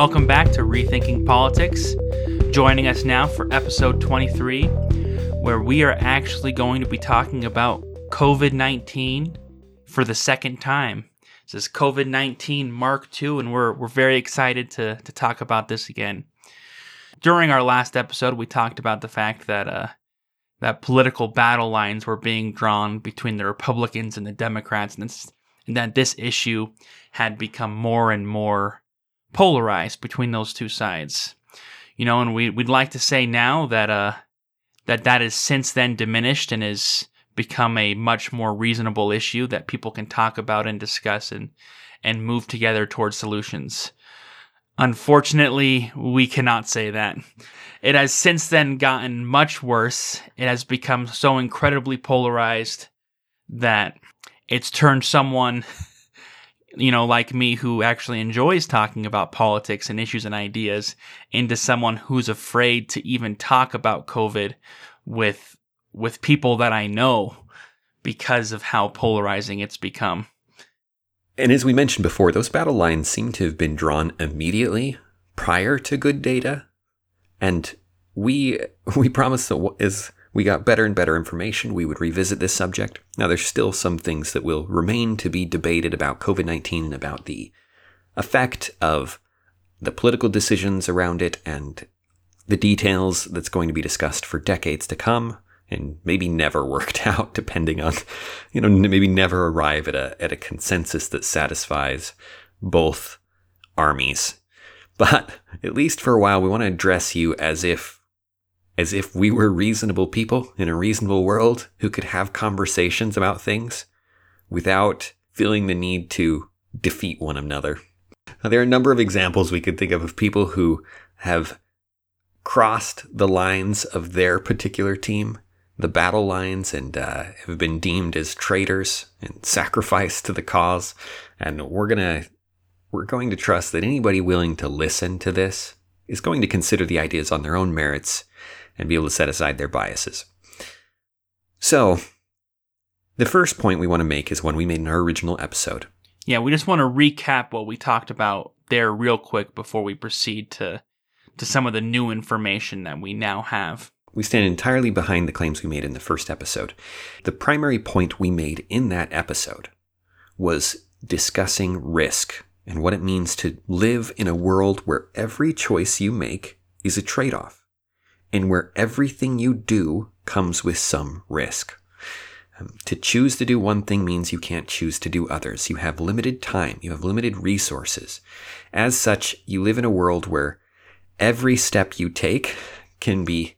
Welcome back to Rethinking Politics. Joining us now for episode 23, where we are actually going to be talking about COVID 19 for the second time. This is COVID 19 Mark II, and we're, we're very excited to, to talk about this again. During our last episode, we talked about the fact that uh, that political battle lines were being drawn between the Republicans and the Democrats, and, and that this issue had become more and more polarized between those two sides. You know, and we we'd like to say now that uh that that has since then diminished and has become a much more reasonable issue that people can talk about and discuss and and move together towards solutions. Unfortunately, we cannot say that. It has since then gotten much worse. It has become so incredibly polarized that it's turned someone, you know, like me who actually enjoys talking about politics and issues and ideas into someone who's afraid to even talk about COVID with with people that I know because of how polarizing it's become. And as we mentioned before, those battle lines seem to have been drawn immediately prior to good data. And we we promise that as we got better and better information, we would revisit this subject. Now, there's still some things that will remain to be debated about COVID 19 and about the effect of the political decisions around it and the details that's going to be discussed for decades to come and maybe never worked out depending on you know maybe never arrive at a at a consensus that satisfies both armies but at least for a while we want to address you as if as if we were reasonable people in a reasonable world who could have conversations about things without feeling the need to defeat one another now, there are a number of examples we could think of of people who have crossed the lines of their particular team the battle lines and uh, have been deemed as traitors and sacrificed to the cause. And we're gonna we're going to trust that anybody willing to listen to this is going to consider the ideas on their own merits and be able to set aside their biases. So, the first point we want to make is one we made in our original episode. Yeah, we just want to recap what we talked about there real quick before we proceed to to some of the new information that we now have. We stand entirely behind the claims we made in the first episode. The primary point we made in that episode was discussing risk and what it means to live in a world where every choice you make is a trade off and where everything you do comes with some risk. Um, to choose to do one thing means you can't choose to do others. You have limited time, you have limited resources. As such, you live in a world where every step you take can be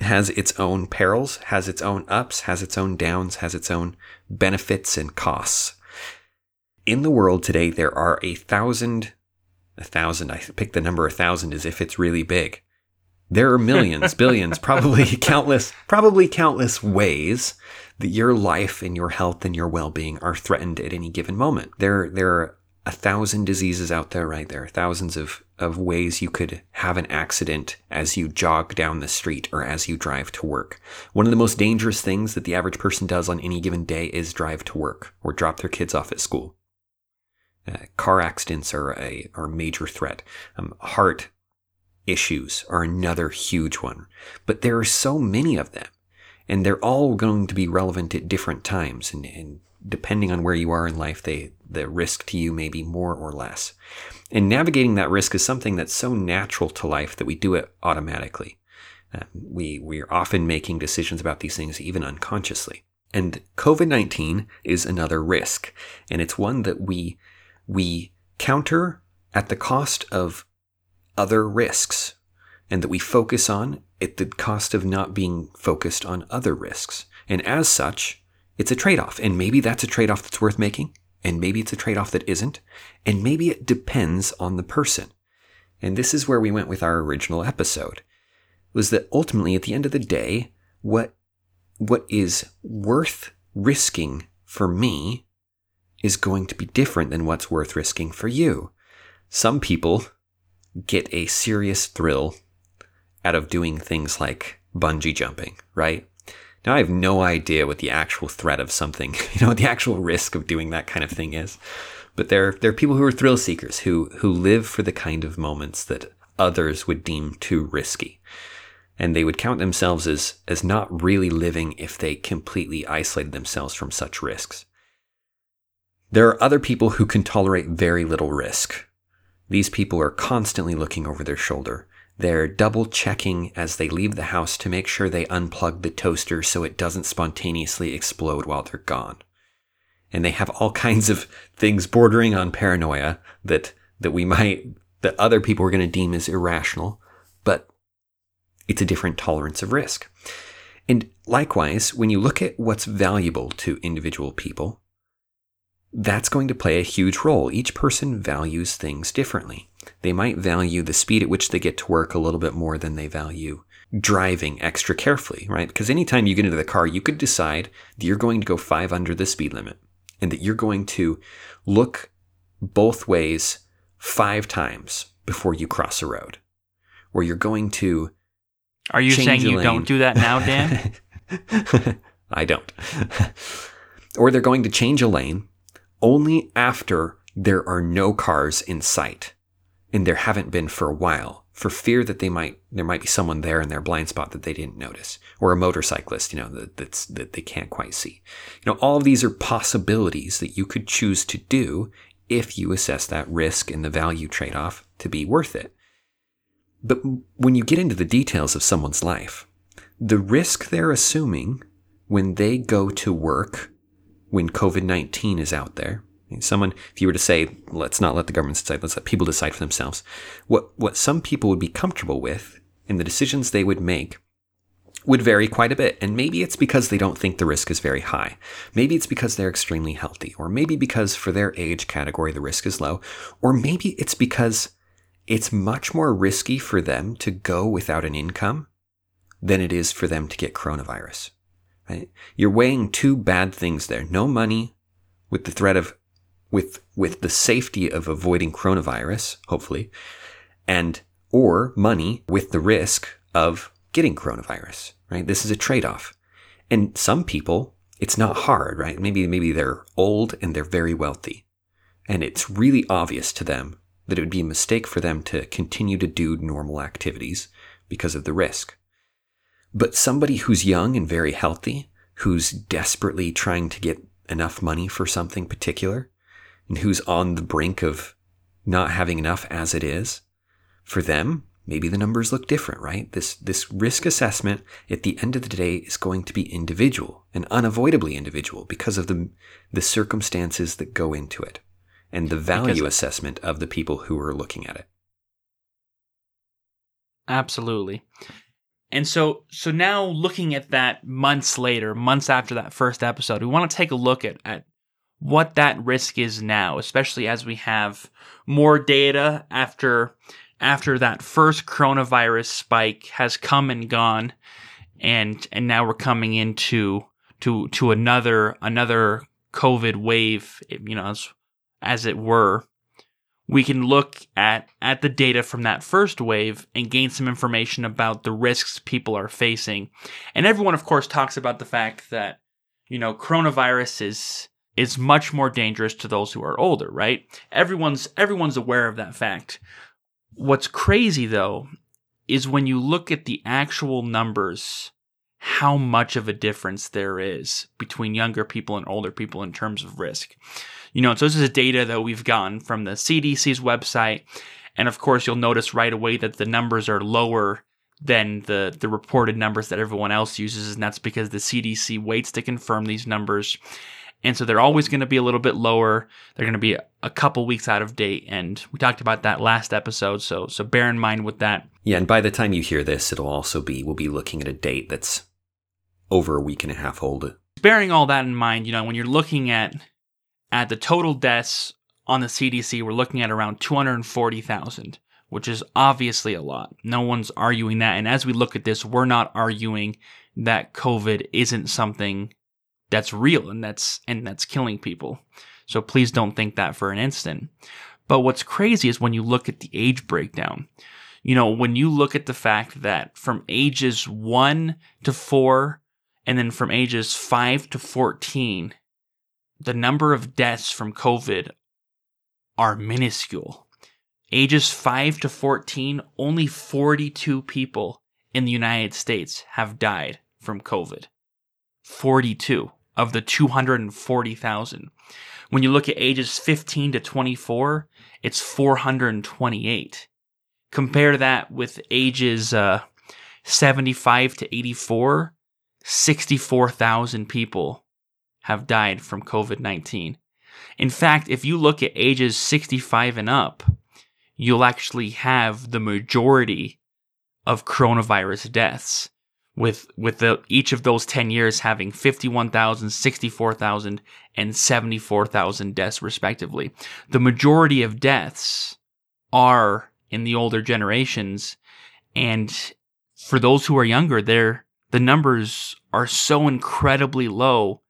has its own perils, has its own ups, has its own downs, has its own benefits and costs. In the world today, there are a thousand, a thousand, I pick the number a thousand as if it's really big. There are millions, billions, probably countless, probably countless ways that your life and your health and your well-being are threatened at any given moment. There, there are a thousand diseases out there, right? There are thousands of, of ways you could have an accident as you jog down the street or as you drive to work. One of the most dangerous things that the average person does on any given day is drive to work or drop their kids off at school. Uh, car accidents are a, are a major threat. Um, heart issues are another huge one. But there are so many of them, and they're all going to be relevant at different times. And, and depending on where you are in life, they, the risk to you may be more or less. And navigating that risk is something that's so natural to life that we do it automatically. Uh, we, we are often making decisions about these things even unconsciously. And COVID 19 is another risk, and it's one that we, we counter at the cost of other risks, and that we focus on at the cost of not being focused on other risks. And as such, it's a trade off. And maybe that's a trade off that's worth making. And maybe it's a trade off that isn't. And maybe it depends on the person. And this is where we went with our original episode was that ultimately at the end of the day, what, what is worth risking for me is going to be different than what's worth risking for you. Some people get a serious thrill out of doing things like bungee jumping, right? Now, I have no idea what the actual threat of something, you know, what the actual risk of doing that kind of thing is. But there, there are people who are thrill seekers who, who live for the kind of moments that others would deem too risky. And they would count themselves as, as not really living if they completely isolated themselves from such risks. There are other people who can tolerate very little risk. These people are constantly looking over their shoulder. They're double checking as they leave the house to make sure they unplug the toaster so it doesn't spontaneously explode while they're gone. And they have all kinds of things bordering on paranoia that, that we might, that other people are going to deem as irrational, but it's a different tolerance of risk. And likewise, when you look at what's valuable to individual people, that's going to play a huge role. Each person values things differently. They might value the speed at which they get to work a little bit more than they value driving extra carefully, right? Because anytime you get into the car, you could decide that you're going to go five under the speed limit and that you're going to look both ways five times before you cross a road. Or you're going to. Are you saying you lane. don't do that now, Dan? I don't. or they're going to change a lane only after there are no cars in sight and there haven't been for a while for fear that they might there might be someone there in their blind spot that they didn't notice or a motorcyclist you know that that's that they can't quite see. You know all of these are possibilities that you could choose to do if you assess that risk and the value trade-off to be worth it. But when you get into the details of someone's life the risk they're assuming when they go to work when COVID 19 is out there. Someone, if you were to say, let's not let the government decide, let's let people decide for themselves, what, what some people would be comfortable with and the decisions they would make would vary quite a bit. And maybe it's because they don't think the risk is very high. Maybe it's because they're extremely healthy, or maybe because for their age category the risk is low, or maybe it's because it's much more risky for them to go without an income than it is for them to get coronavirus. Right? You're weighing two bad things there. No money with the threat of with with the safety of avoiding coronavirus, hopefully, and or money with the risk of getting coronavirus, right? This is a trade-off. And some people, it's not hard, right? Maybe maybe they're old and they're very wealthy. And it's really obvious to them that it would be a mistake for them to continue to do normal activities because of the risk. But somebody who's young and very healthy, who's desperately trying to get enough money for something particular, and who's on the brink of not having enough as it is, for them, maybe the numbers look different, right? This, this risk assessment at the end of the day is going to be individual and unavoidably individual because of the, the circumstances that go into it and the value because assessment of the people who are looking at it. Absolutely. And so so now looking at that months later, months after that first episode, we want to take a look at, at what that risk is now, especially as we have more data after after that first coronavirus spike has come and gone and and now we're coming into to to another another covid wave you know as as it were we can look at at the data from that first wave and gain some information about the risks people are facing. And everyone of course talks about the fact that you know coronavirus is is much more dangerous to those who are older, right? Everyone's everyone's aware of that fact. What's crazy though is when you look at the actual numbers how much of a difference there is between younger people and older people in terms of risk. You know, so this is data that we've gotten from the CDC's website. And of course, you'll notice right away that the numbers are lower than the, the reported numbers that everyone else uses. And that's because the CDC waits to confirm these numbers. And so they're always going to be a little bit lower. They're going to be a couple weeks out of date. And we talked about that last episode. So, so bear in mind with that. Yeah. And by the time you hear this, it'll also be, we'll be looking at a date that's over a week and a half old. Bearing all that in mind, you know, when you're looking at at the total deaths on the CDC, we're looking at around 240,000, which is obviously a lot. No one's arguing that. And as we look at this, we're not arguing that COVID isn't something that's real and that's and that's killing people. So please don't think that for an instant. But what's crazy is when you look at the age breakdown. You know, when you look at the fact that from ages 1 to 4 And then from ages 5 to 14, the number of deaths from COVID are minuscule. Ages 5 to 14, only 42 people in the United States have died from COVID. 42 of the 240,000. When you look at ages 15 to 24, it's 428. Compare that with ages uh, 75 to 84, 64,000 people have died from COVID 19. In fact, if you look at ages 65 and up, you'll actually have the majority of coronavirus deaths with with the, each of those 10 years having 51,000, 64,000 and 74,000 deaths respectively. The majority of deaths are in the older generations and for those who are younger, they the numbers are so incredibly low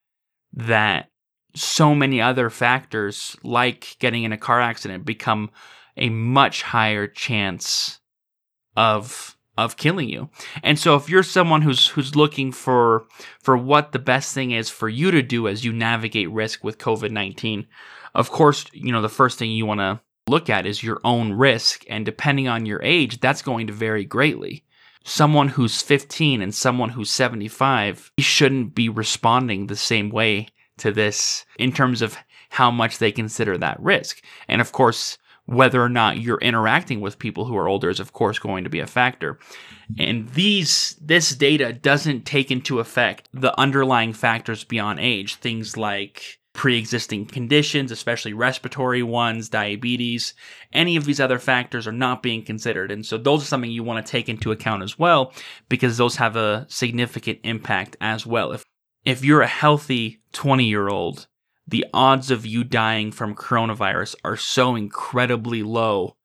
that so many other factors like getting in a car accident become a much higher chance of of killing you. And so if you're someone who's who's looking for for what the best thing is for you to do as you navigate risk with COVID-19, of course, you know, the first thing you want to look at is your own risk and depending on your age, that's going to vary greatly. Someone who's 15 and someone who's 75 shouldn't be responding the same way to this in terms of how much they consider that risk. And of course, whether or not you're interacting with people who are older is of course going to be a factor. And these this data doesn't take into effect the underlying factors beyond age, things like pre-existing conditions, especially respiratory ones, diabetes, any of these other factors are not being considered. And so those are something you want to take into account as well because those have a significant impact as well. If if you're a healthy 20-year-old the odds of you dying from coronavirus are so incredibly low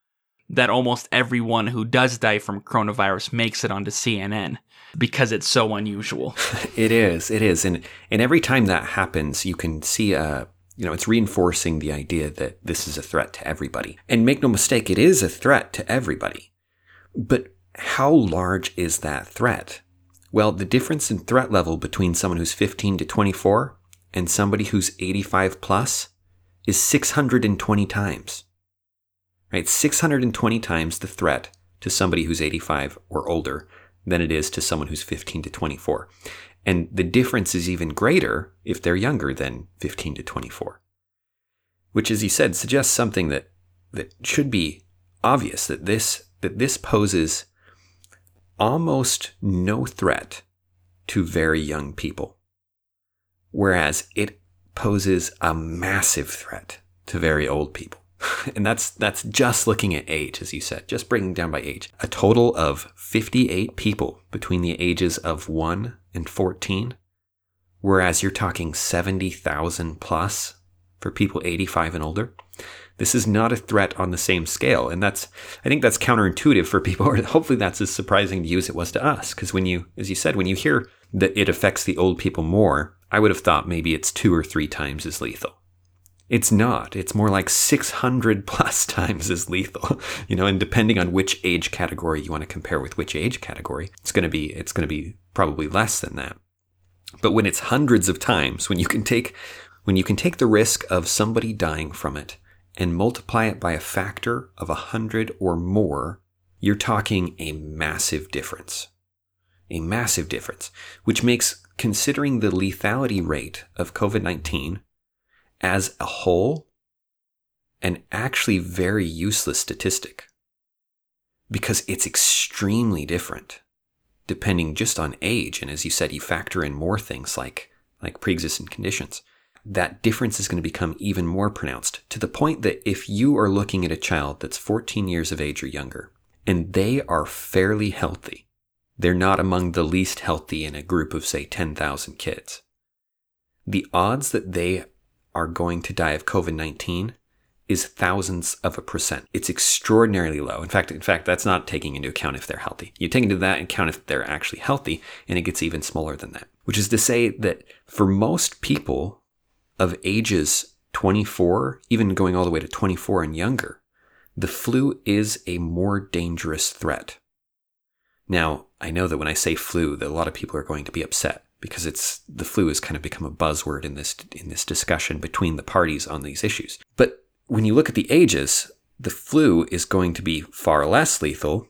that almost everyone who does die from coronavirus makes it onto CNN because it's so unusual. it is. It is. And and every time that happens, you can see a you know, it's reinforcing the idea that this is a threat to everybody. And make no mistake, it is a threat to everybody. But how large is that threat? Well, the difference in threat level between someone who's 15 to 24 and somebody who's 85 plus is 620 times. Right? 620 times the threat to somebody who's 85 or older than it is to someone who's 15 to 24. And the difference is even greater if they're younger than 15 to 24. Which, as he said, suggests something that, that should be obvious that this, that this poses almost no threat to very young people whereas it poses a massive threat to very old people. and that's that's just looking at age, as you said, just breaking down by age. A total of 58 people between the ages of 1 and 14, whereas you're talking 70,000 plus for people 85 and older. This is not a threat on the same scale, and that's I think that's counterintuitive for people, or hopefully that's as surprising to you as it was to us. Because when you, as you said, when you hear that it affects the old people more, I would have thought maybe it's two or three times as lethal. It's not. It's more like 600 plus times as lethal, you know, and depending on which age category you want to compare with which age category, it's going to be, it's going to be probably less than that. But when it's hundreds of times, when you can take, when you can take the risk of somebody dying from it and multiply it by a factor of a hundred or more, you're talking a massive difference. A massive difference, which makes considering the lethality rate of COVID 19 as a whole an actually very useless statistic because it's extremely different depending just on age and as you said you factor in more things like like pre-existing conditions that difference is going to become even more pronounced to the point that if you are looking at a child that's 14 years of age or younger and they are fairly healthy they're not among the least healthy in a group of, say, 10,000 kids. The odds that they are going to die of COVID 19 is thousands of a percent. It's extraordinarily low. In fact, in fact, that's not taking into account if they're healthy. You take into that account if they're actually healthy, and it gets even smaller than that. Which is to say that for most people of ages 24, even going all the way to 24 and younger, the flu is a more dangerous threat. Now, I know that when I say flu, that a lot of people are going to be upset because it's the flu has kind of become a buzzword in this in this discussion between the parties on these issues. But when you look at the ages, the flu is going to be far less lethal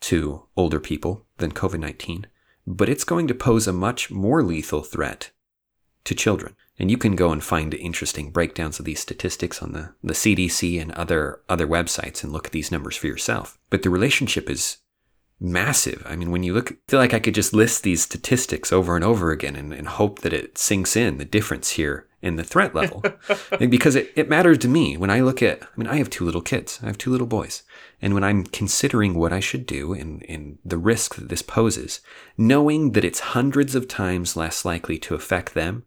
to older people than COVID-19, but it's going to pose a much more lethal threat to children. And you can go and find interesting breakdowns of these statistics on the, the CDC and other other websites and look at these numbers for yourself. But the relationship is massive. I mean, when you look, I feel like I could just list these statistics over and over again and, and hope that it sinks in the difference here in the threat level. because it, it matters to me when I look at, I mean, I have two little kids, I have two little boys. And when I'm considering what I should do and, and the risk that this poses, knowing that it's hundreds of times less likely to affect them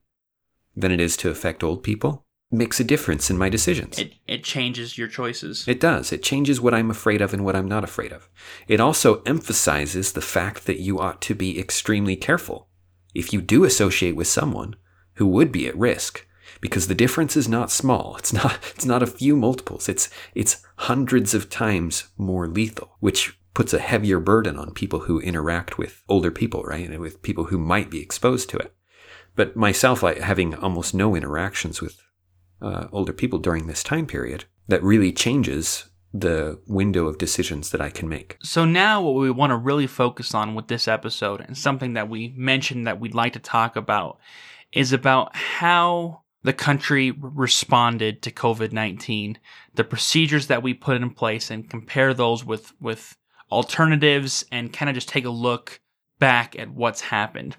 than it is to affect old people, makes a difference in my decisions. It, it changes your choices. It does. It changes what I'm afraid of and what I'm not afraid of. It also emphasizes the fact that you ought to be extremely careful if you do associate with someone who would be at risk because the difference is not small. It's not it's not a few multiples. It's it's hundreds of times more lethal, which puts a heavier burden on people who interact with older people, right? And with people who might be exposed to it. But myself, like having almost no interactions with uh, older people during this time period that really changes the window of decisions that I can make. So now what we want to really focus on with this episode and something that we mentioned that we'd like to talk about is about how the country responded to COVID-19, the procedures that we put in place and compare those with with alternatives and kind of just take a look back at what's happened.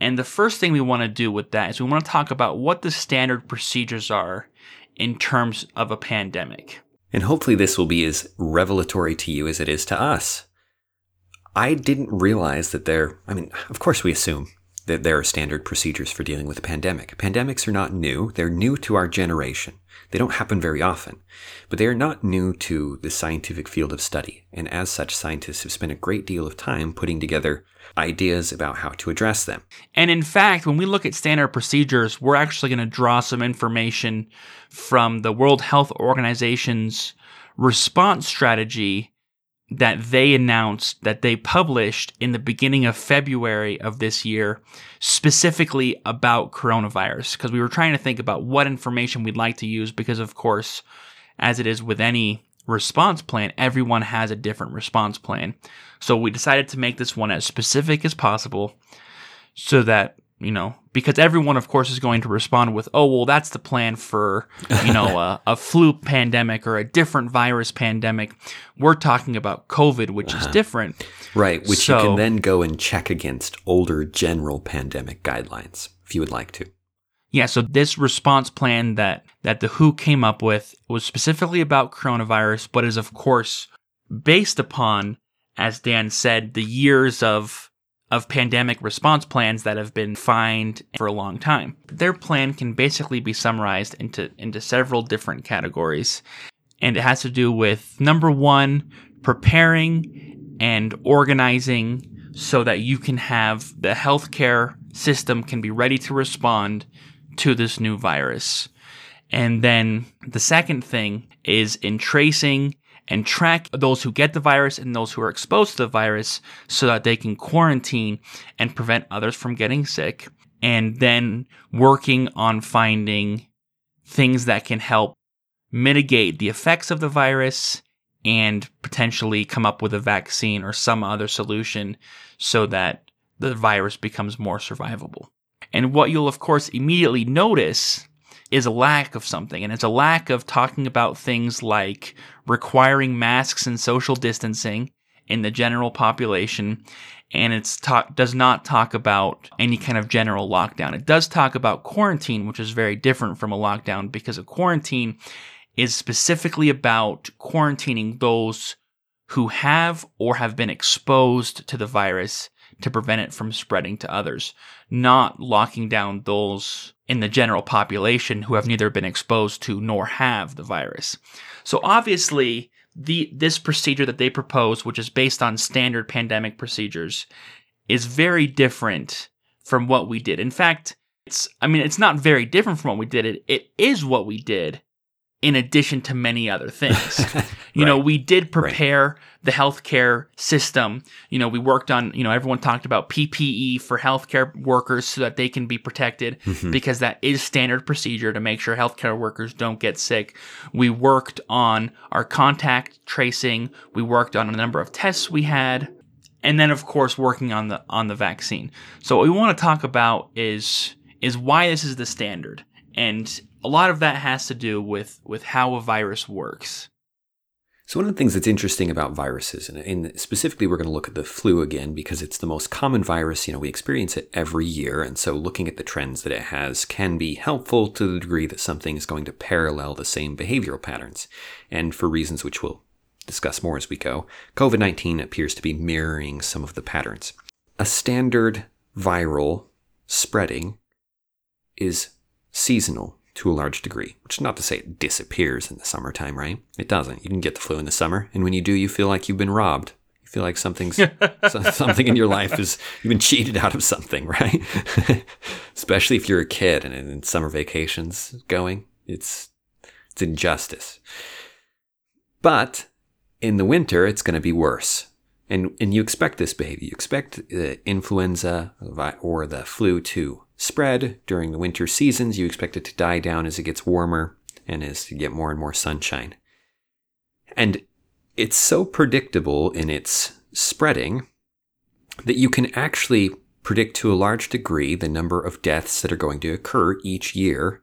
And the first thing we want to do with that is we want to talk about what the standard procedures are in terms of a pandemic. And hopefully, this will be as revelatory to you as it is to us. I didn't realize that there, I mean, of course, we assume that there are standard procedures for dealing with a pandemic. Pandemics are not new, they're new to our generation. They don't happen very often, but they are not new to the scientific field of study. And as such, scientists have spent a great deal of time putting together ideas about how to address them. And in fact, when we look at standard procedures, we're actually going to draw some information from the World Health Organization's response strategy that they announced that they published in the beginning of February of this year, specifically about coronavirus. Because we were trying to think about what information we'd like to use, because of course, as it is with any response plan, everyone has a different response plan. So we decided to make this one as specific as possible so that, you know, because everyone, of course, is going to respond with, oh, well, that's the plan for, you know, a, a, flu pandemic or a different virus pandemic. We're talking about COVID, which uh-huh. is different. Right, which so, you can then go and check against older general pandemic guidelines if you would like to. Yeah, so this response plan that that the WHO came up with was specifically about coronavirus, but is of course based upon, as Dan said, the years of of pandemic response plans that have been fined for a long time. Their plan can basically be summarized into into several different categories. And it has to do with number 1, preparing and organizing so that you can have the healthcare system can be ready to respond to this new virus. And then the second thing is in tracing and track those who get the virus and those who are exposed to the virus so that they can quarantine and prevent others from getting sick. And then working on finding things that can help mitigate the effects of the virus and potentially come up with a vaccine or some other solution so that the virus becomes more survivable. And what you'll, of course, immediately notice is a lack of something. And it's a lack of talking about things like requiring masks and social distancing in the general population. And it's talk, does not talk about any kind of general lockdown. It does talk about quarantine, which is very different from a lockdown because a quarantine is specifically about quarantining those who have or have been exposed to the virus to prevent it from spreading to others, not locking down those in the general population who have neither been exposed to nor have the virus. So obviously, the this procedure that they propose, which is based on standard pandemic procedures, is very different from what we did. In fact, it's I mean, it's not very different from what we did. It it is what we did in addition to many other things. you know, we did prepare right. the healthcare system. You know, we worked on, you know, everyone talked about PPE for healthcare workers so that they can be protected mm-hmm. because that is standard procedure to make sure healthcare workers don't get sick. We worked on our contact tracing. We worked on a number of tests we had. And then of course working on the on the vaccine. So what we want to talk about is is why this is the standard. And a lot of that has to do with with how a virus works. So one of the things that's interesting about viruses, and, and, specifically we're going to look at the flu again because it's the most common virus. You know, we experience it every year, and so looking at the trends that it has can be helpful to the degree that something is going to parallel the same behavioral patterns. And for reasons which we'll discuss more as we go, COVID 19 appears to be mirroring some of the patterns. A standard viral spreading is seasonal to a large degree, which is not to say it disappears in the summertime, right? It doesn't. You can get the flu in the summer, and when you do, you feel like you've been robbed. You feel like something's something in your life is you've been cheated out of something, right? Especially if you're a kid and in summer vacations going, it's it's injustice. But in the winter, it's going to be worse. And, and you expect this behavior. You expect the influenza or the flu to spread during the winter seasons. You expect it to die down as it gets warmer and as you get more and more sunshine. And it's so predictable in its spreading that you can actually predict to a large degree the number of deaths that are going to occur each year.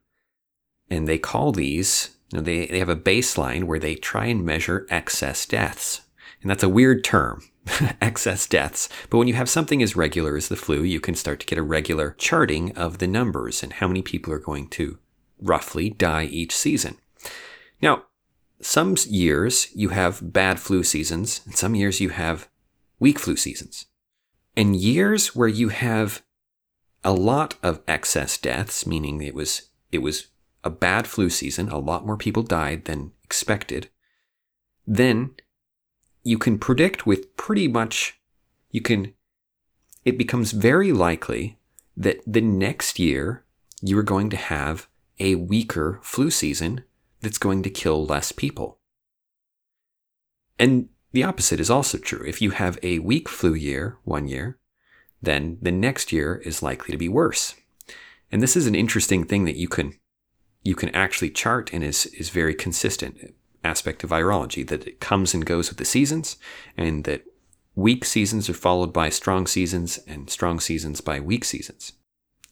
And they call these, you know, they, they have a baseline where they try and measure excess deaths. And that's a weird term excess deaths. But when you have something as regular as the flu, you can start to get a regular charting of the numbers and how many people are going to roughly die each season. Now, some years you have bad flu seasons, and some years you have weak flu seasons. And years where you have a lot of excess deaths, meaning it was it was a bad flu season, a lot more people died than expected, then you can predict with pretty much, you can, it becomes very likely that the next year you are going to have a weaker flu season that's going to kill less people. And the opposite is also true. If you have a weak flu year one year, then the next year is likely to be worse. And this is an interesting thing that you can you can actually chart and is is very consistent aspect of virology that it comes and goes with the seasons, and that weak seasons are followed by strong seasons, and strong seasons by weak seasons.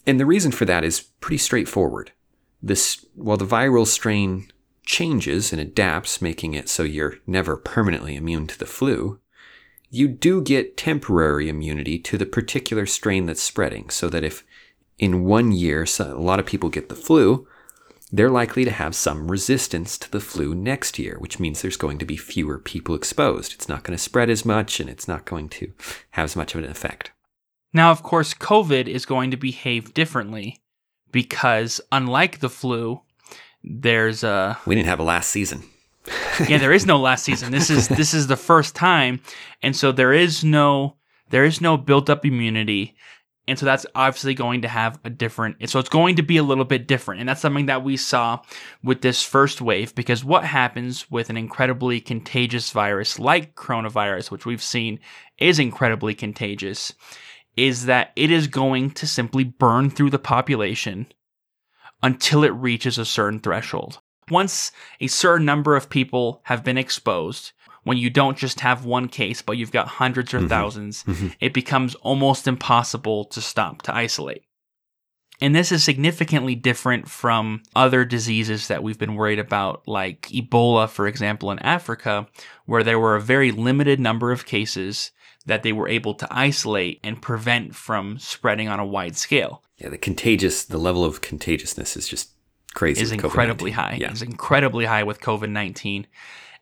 And the reason for that is pretty straightforward. This, while the viral strain changes and adapts, making it so you're never permanently immune to the flu, you do get temporary immunity to the particular strain that's spreading. So that if in one year a lot of people get the flu, they're likely to have some resistance to the flu next year, which means there's going to be fewer people exposed. It's not going to spread as much and it's not going to have as much of an effect. Now, of course, COVID is going to behave differently because, unlike the flu, there's a. We didn't have a last season. yeah, there is no last season. This is this is the first time, and so there is no there is no built up immunity. And so that's obviously going to have a different, so it's going to be a little bit different. And that's something that we saw with this first wave because what happens with an incredibly contagious virus like coronavirus, which we've seen is incredibly contagious, is that it is going to simply burn through the population until it reaches a certain threshold. Once a certain number of people have been exposed, when you don't just have one case, but you've got hundreds or mm-hmm. 1000s mm-hmm. it becomes almost impossible to stop, to isolate. And this is significantly different from other diseases that we've been worried about, like Ebola, for example, in Africa, where there were a very limited number of cases that they were able to isolate and prevent from spreading on a wide scale. Yeah, the contagious, the level of contagiousness is just crazy. Is incredibly high. Yeah. Is incredibly high with COVID nineteen,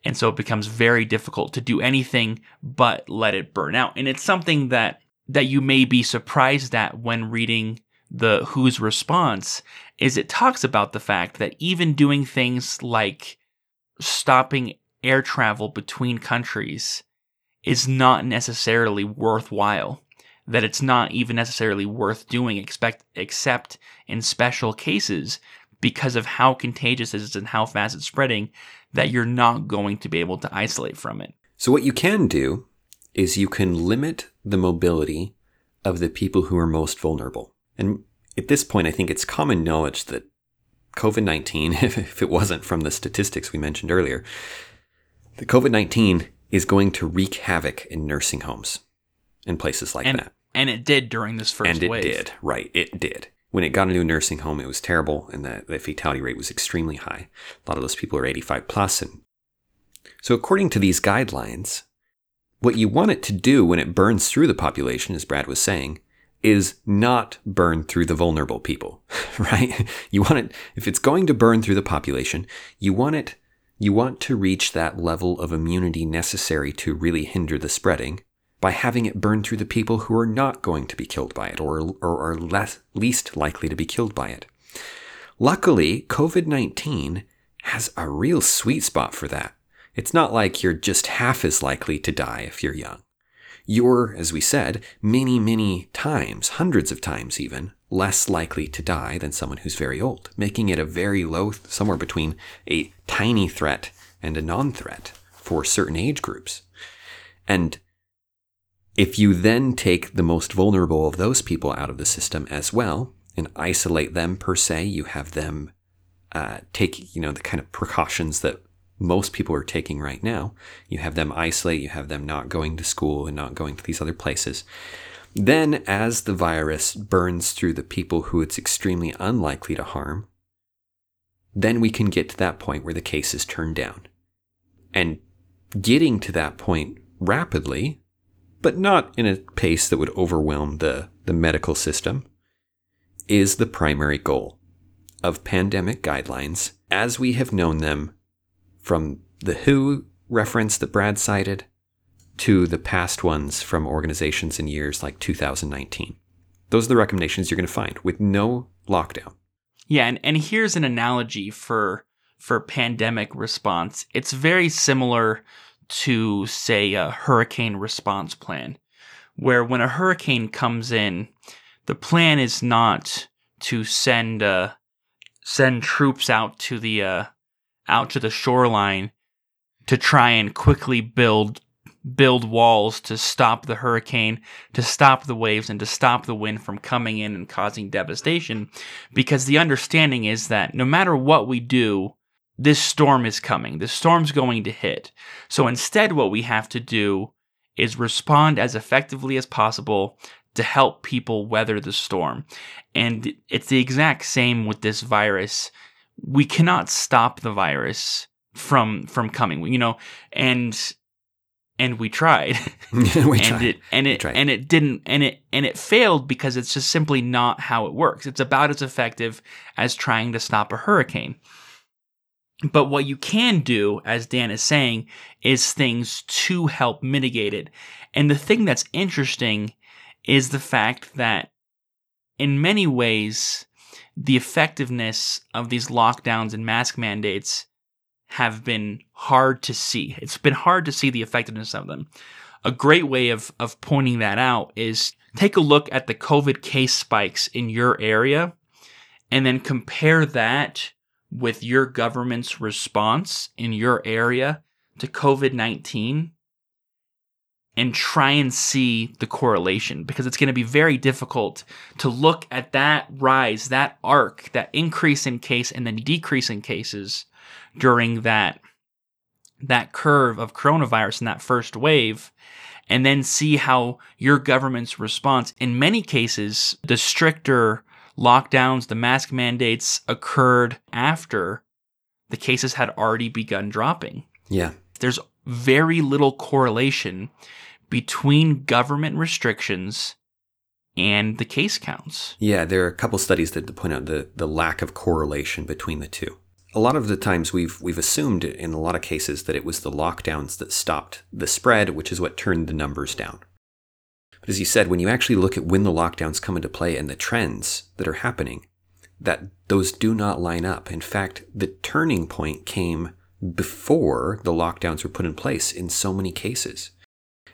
and so it becomes very difficult to do anything but let it burn out. And it's something that that you may be surprised at when reading the WHO's response is it talks about the fact that even doing things like stopping air travel between countries is not necessarily worthwhile that it's not even necessarily worth doing expect, except in special cases because of how contagious it is and how fast it's spreading that you're not going to be able to isolate from it. So, what you can do is you can limit the mobility of the people who are most vulnerable. And at this point, I think it's common knowledge that COVID 19, if it wasn't from the statistics we mentioned earlier, the COVID 19 is going to wreak havoc in nursing homes and places like and, that. And it did during this first and it wave. did, right? It did. When it got into a nursing home, it was terrible, and the, the fatality rate was extremely high. A lot of those people are 85 plus, and so according to these guidelines, what you want it to do when it burns through the population, as Brad was saying, is not burn through the vulnerable people, right? You want it, if it's going to burn through the population, you want it, you want to reach that level of immunity necessary to really hinder the spreading by having it burn through the people who are not going to be killed by it or, or are less, least likely to be killed by it. Luckily, COVID 19 has a real sweet spot for that. It's not like you're just half as likely to die if you're young. You're, as we said, many, many times, hundreds of times even, less likely to die than someone who's very old, making it a very low, somewhere between a tiny threat and a non threat for certain age groups. And if you then take the most vulnerable of those people out of the system as well and isolate them per se, you have them uh, take, you know, the kind of precautions that most people are taking right now. You have them isolate, you have them not going to school and not going to these other places. Then, as the virus burns through the people who it's extremely unlikely to harm, then we can get to that point where the cases turn down. And getting to that point rapidly, but not in a pace that would overwhelm the, the medical system, is the primary goal of pandemic guidelines as we have known them from the WHO reference that Brad cited to the past ones from organizations in years like 2019. Those are the recommendations you're going to find with no lockdown. Yeah, and, and here's an analogy for for pandemic response. It's very similar to say a hurricane response plan, where when a hurricane comes in, the plan is not to send uh, send troops out to the uh, out to the shoreline to try and quickly build build walls to stop the hurricane, to stop the waves, and to stop the wind from coming in and causing devastation. Because the understanding is that no matter what we do, this storm is coming. This storm's going to hit. So instead, what we have to do is respond as effectively as possible to help people weather the storm. And it's the exact same with this virus we cannot stop the virus from from coming you know and and we tried we and tried. it and it and it didn't and it and it failed because it's just simply not how it works it's about as effective as trying to stop a hurricane but what you can do as dan is saying is things to help mitigate it and the thing that's interesting is the fact that in many ways the effectiveness of these lockdowns and mask mandates have been hard to see. It's been hard to see the effectiveness of them. A great way of, of pointing that out is take a look at the COVID case spikes in your area and then compare that with your government's response in your area to COVID 19 and try and see the correlation because it's going to be very difficult to look at that rise, that arc, that increase in case and then decrease in cases during that that curve of coronavirus in that first wave and then see how your government's response in many cases the stricter lockdowns, the mask mandates occurred after the cases had already begun dropping. Yeah. There's very little correlation between government restrictions and the case counts. Yeah, there are a couple studies that point out the, the lack of correlation between the two. A lot of the times we've we've assumed in a lot of cases that it was the lockdowns that stopped the spread, which is what turned the numbers down. But as you said, when you actually look at when the lockdowns come into play and the trends that are happening, that those do not line up. In fact, the turning point came before the lockdowns were put in place in so many cases.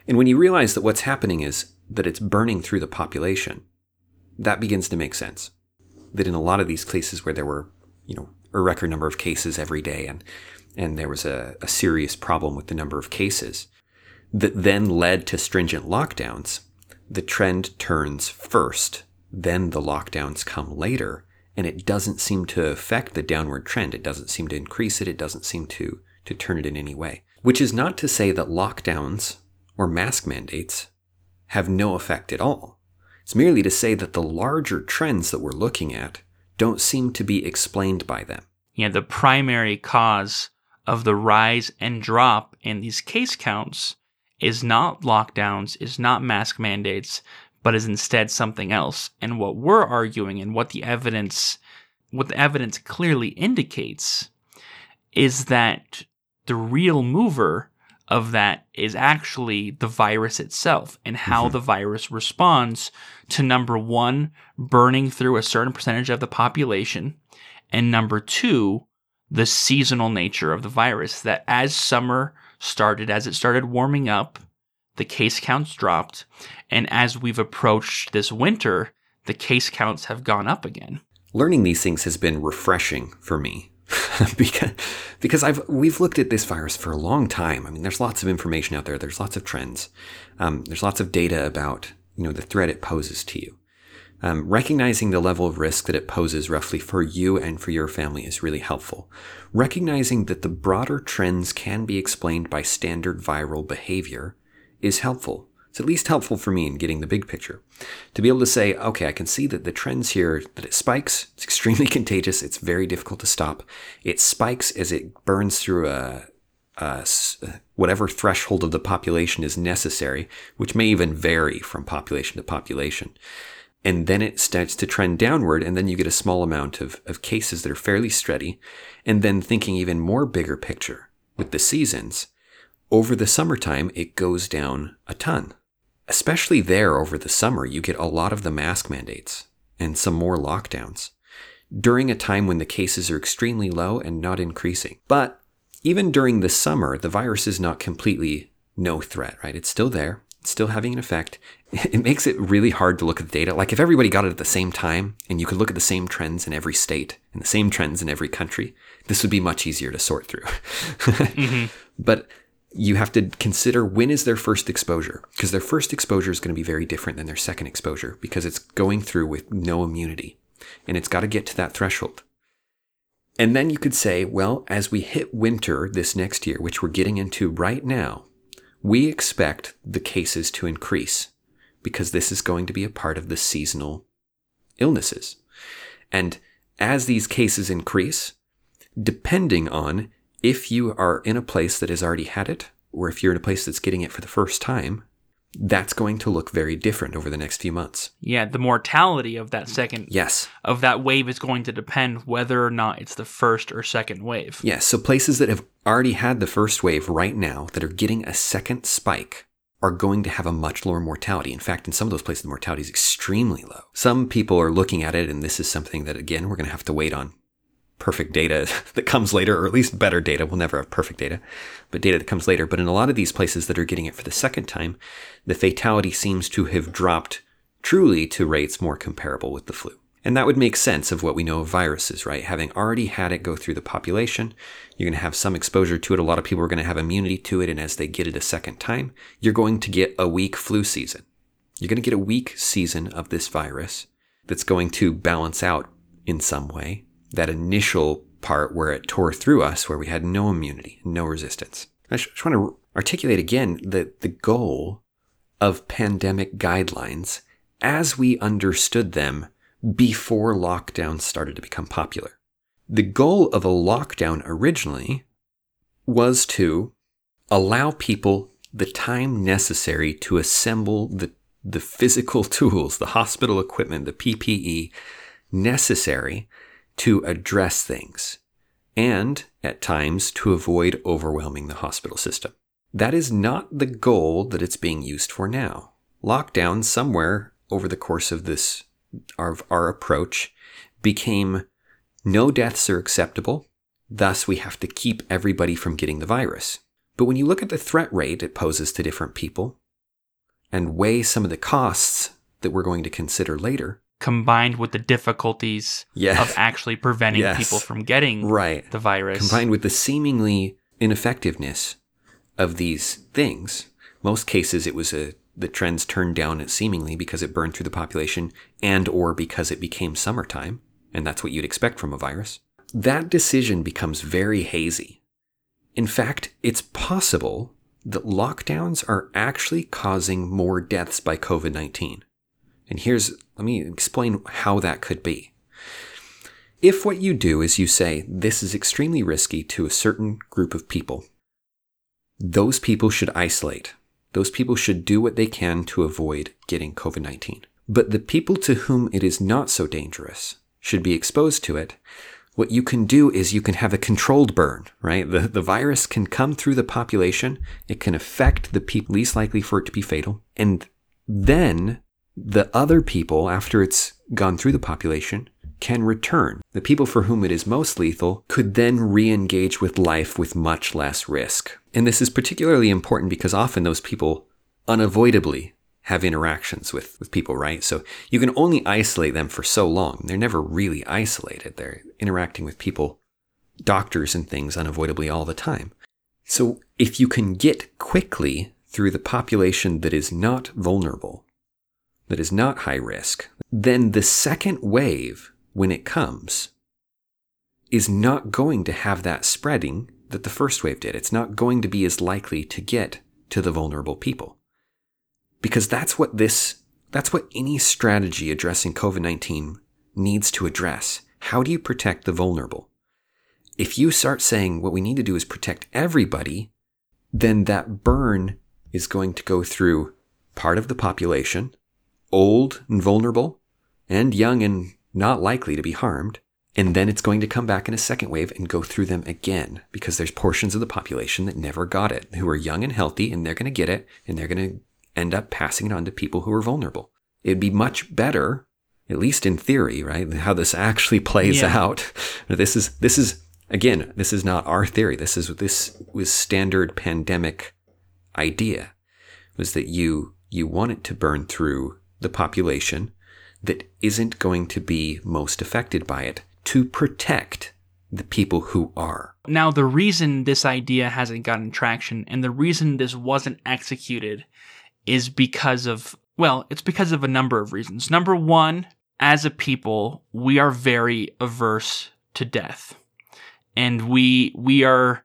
And when you realize that what's happening is that it's burning through the population, that begins to make sense. That in a lot of these cases where there were you know, a record number of cases every day and and there was a, a serious problem with the number of cases that then led to stringent lockdowns, the trend turns first, then the lockdowns come later, and it doesn't seem to affect the downward trend. It doesn't seem to increase it. It doesn't seem to, to turn it in any way. Which is not to say that lockdowns or mask mandates have no effect at all. It's merely to say that the larger trends that we're looking at don't seem to be explained by them. Yeah, the primary cause of the rise and drop in these case counts is not lockdowns, is not mask mandates, but is instead something else. And what we're arguing and what the evidence what the evidence clearly indicates is that the real mover of that is actually the virus itself and how mm-hmm. the virus responds to number one, burning through a certain percentage of the population, and number two, the seasonal nature of the virus. That as summer started, as it started warming up, the case counts dropped. And as we've approached this winter, the case counts have gone up again. Learning these things has been refreshing for me because because I've we've looked at this virus for a long time. I mean, there's lots of information out there. There's lots of trends. Um, there's lots of data about you know the threat it poses to you. Um, recognizing the level of risk that it poses roughly for you and for your family is really helpful. Recognizing that the broader trends can be explained by standard viral behavior is helpful. It's at least helpful for me in getting the big picture. To be able to say, okay, I can see that the trends here, that it spikes, it's extremely contagious, it's very difficult to stop. It spikes as it burns through a, a, whatever threshold of the population is necessary, which may even vary from population to population. And then it starts to trend downward, and then you get a small amount of, of cases that are fairly steady. And then thinking even more bigger picture with the seasons, over the summertime, it goes down a ton. Especially there over the summer, you get a lot of the mask mandates and some more lockdowns during a time when the cases are extremely low and not increasing. But even during the summer, the virus is not completely no threat, right? It's still there. It's still having an effect. It makes it really hard to look at the data. Like if everybody got it at the same time and you could look at the same trends in every state and the same trends in every country, this would be much easier to sort through. mm-hmm. But you have to consider when is their first exposure because their first exposure is going to be very different than their second exposure because it's going through with no immunity and it's got to get to that threshold. And then you could say, well, as we hit winter this next year, which we're getting into right now, we expect the cases to increase because this is going to be a part of the seasonal illnesses. And as these cases increase, depending on if you are in a place that has already had it, or if you're in a place that's getting it for the first time, that's going to look very different over the next few months. Yeah, the mortality of that second yes of that wave is going to depend whether or not it's the first or second wave. Yes, so places that have already had the first wave right now that are getting a second spike are going to have a much lower mortality. In fact, in some of those places the mortality is extremely low. Some people are looking at it and this is something that again we're going to have to wait on perfect data that comes later, or at least better data. We'll never have perfect data, but data that comes later. But in a lot of these places that are getting it for the second time, the fatality seems to have dropped truly to rates more comparable with the flu. And that would make sense of what we know of viruses, right? Having already had it go through the population, you're going to have some exposure to it. A lot of people are going to have immunity to it. And as they get it a second time, you're going to get a weak flu season. You're going to get a weak season of this virus that's going to balance out in some way that initial part where it tore through us, where we had no immunity, no resistance. I just want to articulate again that the goal of pandemic guidelines as we understood them before lockdowns started to become popular. The goal of a lockdown originally was to allow people the time necessary to assemble the, the physical tools, the hospital equipment, the PPE necessary to address things and at times to avoid overwhelming the hospital system. That is not the goal that it's being used for now. Lockdown somewhere over the course of this our, our approach became no deaths are acceptable. Thus, we have to keep everybody from getting the virus. But when you look at the threat rate it poses to different people and weigh some of the costs that we're going to consider later, combined with the difficulties Yes. of actually preventing Yes. people from getting Right. the virus. Combined with the seemingly ineffectiveness of these things, most cases it was a the trends turned down seemingly because it burned through the population and or because it became summertime, and that's what you'd expect from a virus. That decision becomes very hazy. In fact, it's possible that lockdowns are actually causing more deaths by COVID-19. And here's let me explain how that could be. If what you do is you say, this is extremely risky to a certain group of people, those people should isolate. Those people should do what they can to avoid getting COVID 19. But the people to whom it is not so dangerous should be exposed to it. What you can do is you can have a controlled burn, right? The, the virus can come through the population. It can affect the people least likely for it to be fatal. And then the other people, after it's gone through the population, can return. The people for whom it is most lethal could then re engage with life with much less risk. And this is particularly important because often those people unavoidably have interactions with, with people, right? So you can only isolate them for so long. They're never really isolated. They're interacting with people, doctors, and things unavoidably all the time. So if you can get quickly through the population that is not vulnerable, that is not high risk, then the second wave, when it comes, is not going to have that spreading that the first wave did. It's not going to be as likely to get to the vulnerable people. Because that's what this, that's what any strategy addressing COVID 19 needs to address. How do you protect the vulnerable? If you start saying what we need to do is protect everybody, then that burn is going to go through part of the population, old and vulnerable, and young and not likely to be harmed. And then it's going to come back in a second wave and go through them again because there's portions of the population that never got it, who are young and healthy, and they're going to get it, and they're going to end up passing it on to people who are vulnerable. It'd be much better, at least in theory, right? How this actually plays Yeah. out. This is, this is, again, this is not our theory. This is, this was standard pandemic idea was that you, you want it to burn through the population that isn't going to be most affected by it to protect the people who are. Now, the reason this idea hasn't gotten traction and the reason this wasn't executed is because of, well, it's because of a number of reasons. Number one, as a people, we are very averse to death. And we, we are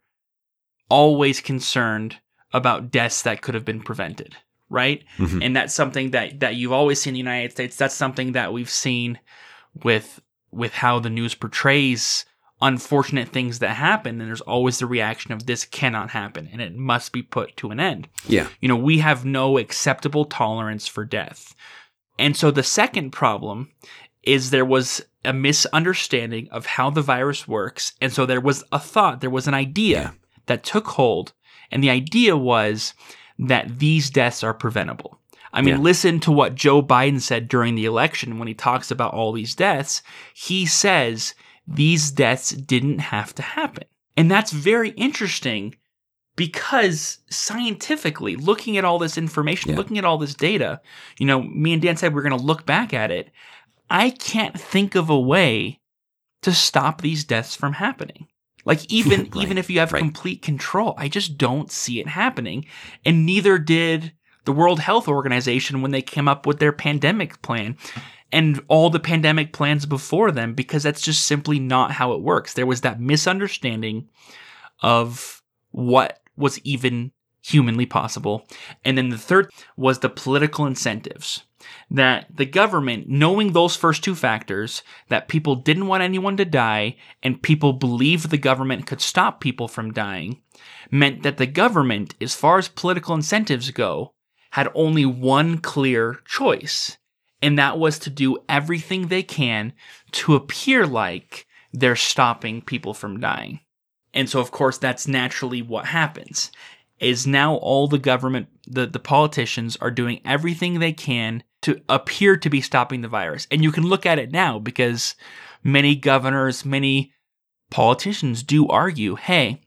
always concerned about deaths that could have been prevented, right? Mhm. And that's something that, that you've always seen in the United States. That's something that we've seen with, with how the news portrays unfortunate things that happen and there's always the reaction of this cannot happen and it must be put to an end. Yeah. You know, we have no acceptable tolerance for death. And so the second problem is there was a misunderstanding of how the virus works. And so there was a thought, there was an idea Yeah. that took hold. And the idea was that these deaths are preventable. I mean, Yeah. listen to what Joe Biden said during the election when he talks about all these deaths. He says these deaths didn't have to happen. And that's very interesting because scientifically, looking at all this information, Yeah. looking at all this data, you know, me and Dan said we're going to look back at it. I can't think of a way to stop these deaths from happening. Like even Right, even if you have right. complete control, I just don't see it happening. And neither did the World Health Organization when they came up with their pandemic plan and all the pandemic plans before them because that's just simply not how it works. There was that misunderstanding of what was even humanly possible. And then the third was the political incentives. That the government, knowing those first two factors, that people didn't want anyone to die and people believed the government could stop people from dying, meant that the government, as far as political incentives go, had only one clear choice. And that was to do everything they can to appear like they're stopping people from dying. And so, of course, that's naturally what happens. Is now all the government, the, the politicians are doing everything they can to appear to be stopping the virus. And you can look at it now because many governors, many politicians do argue hey,